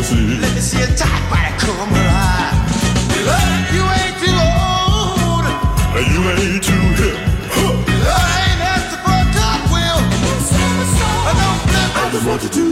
see. Let me see a tight body come alive. You ain't too old. And you ain't too hip. Huh. I ain't asked for a cartwheel. I don't want you to.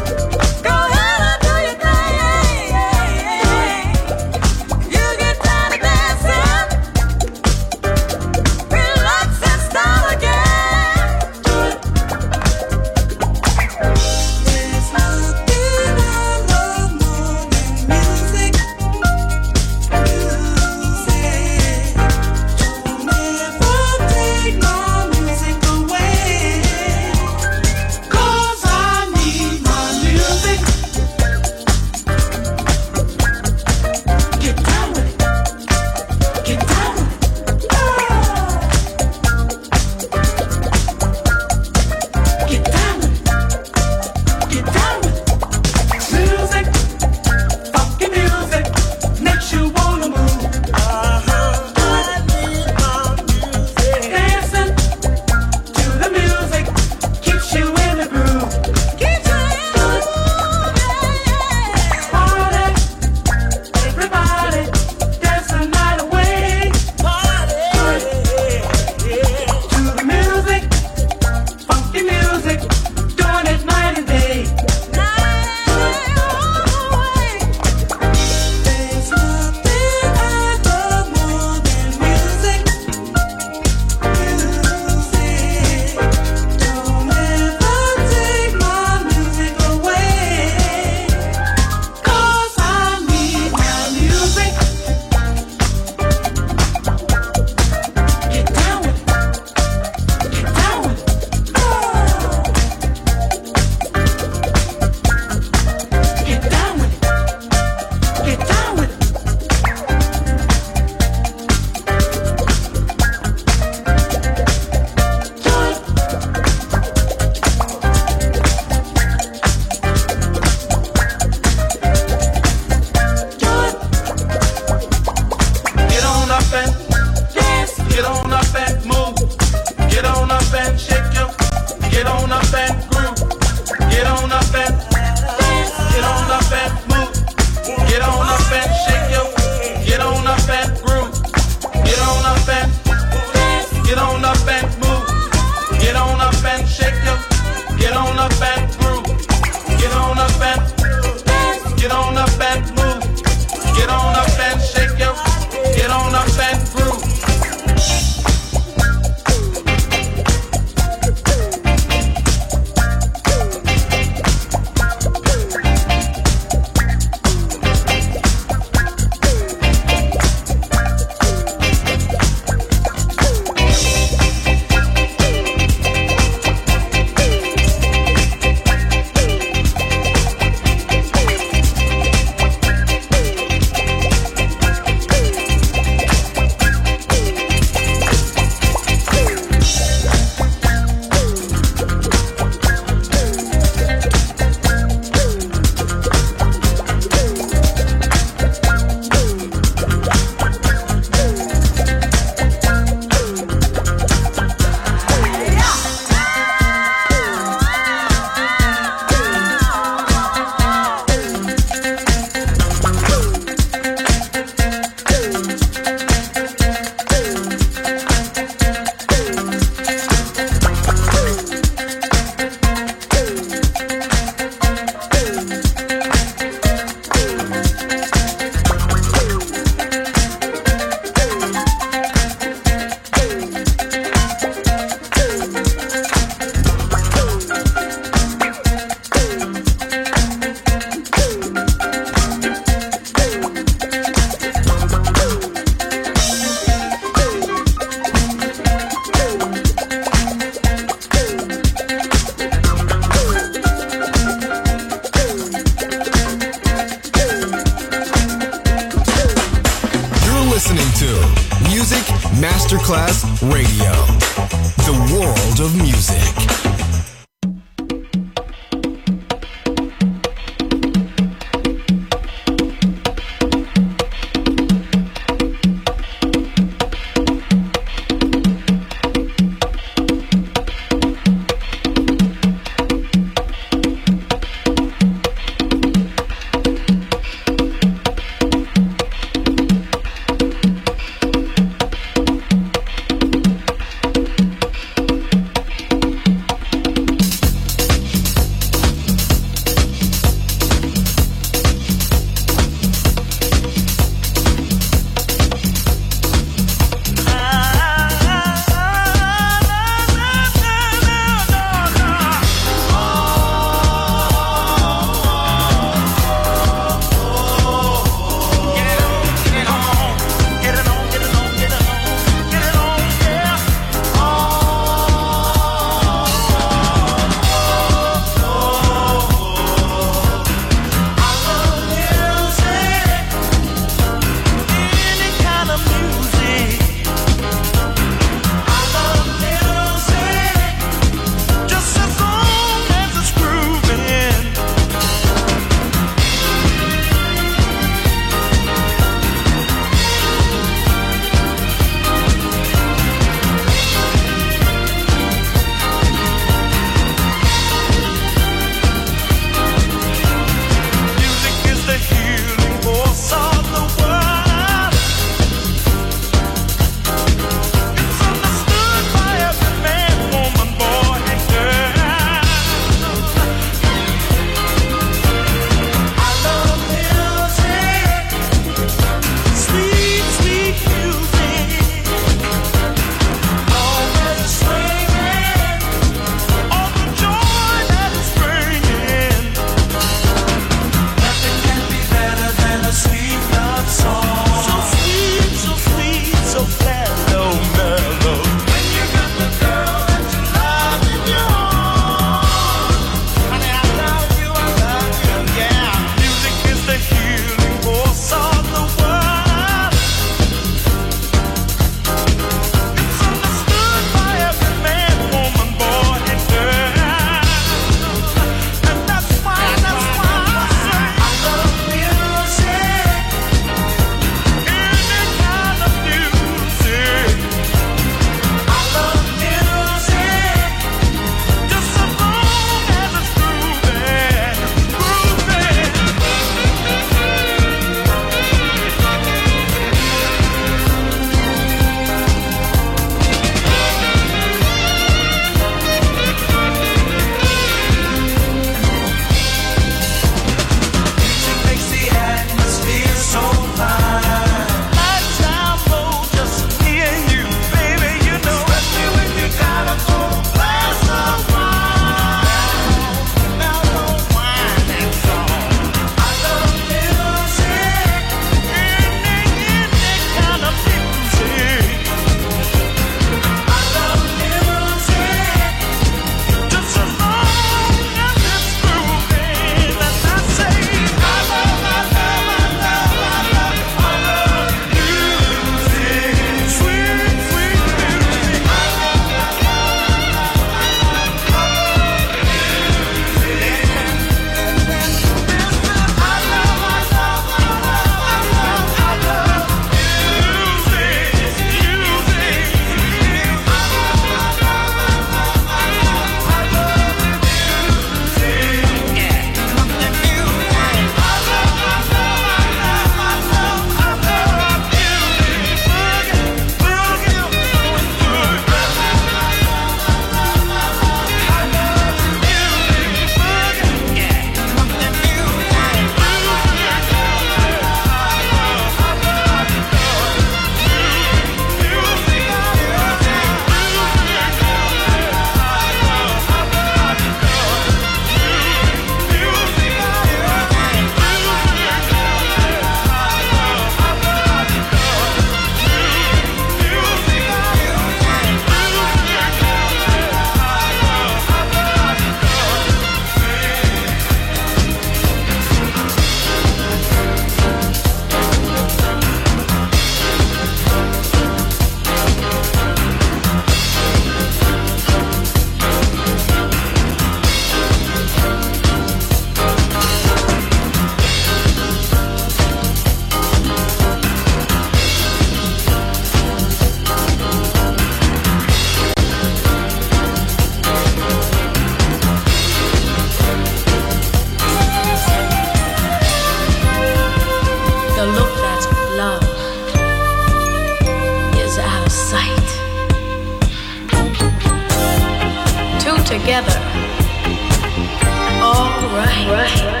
alright. Right.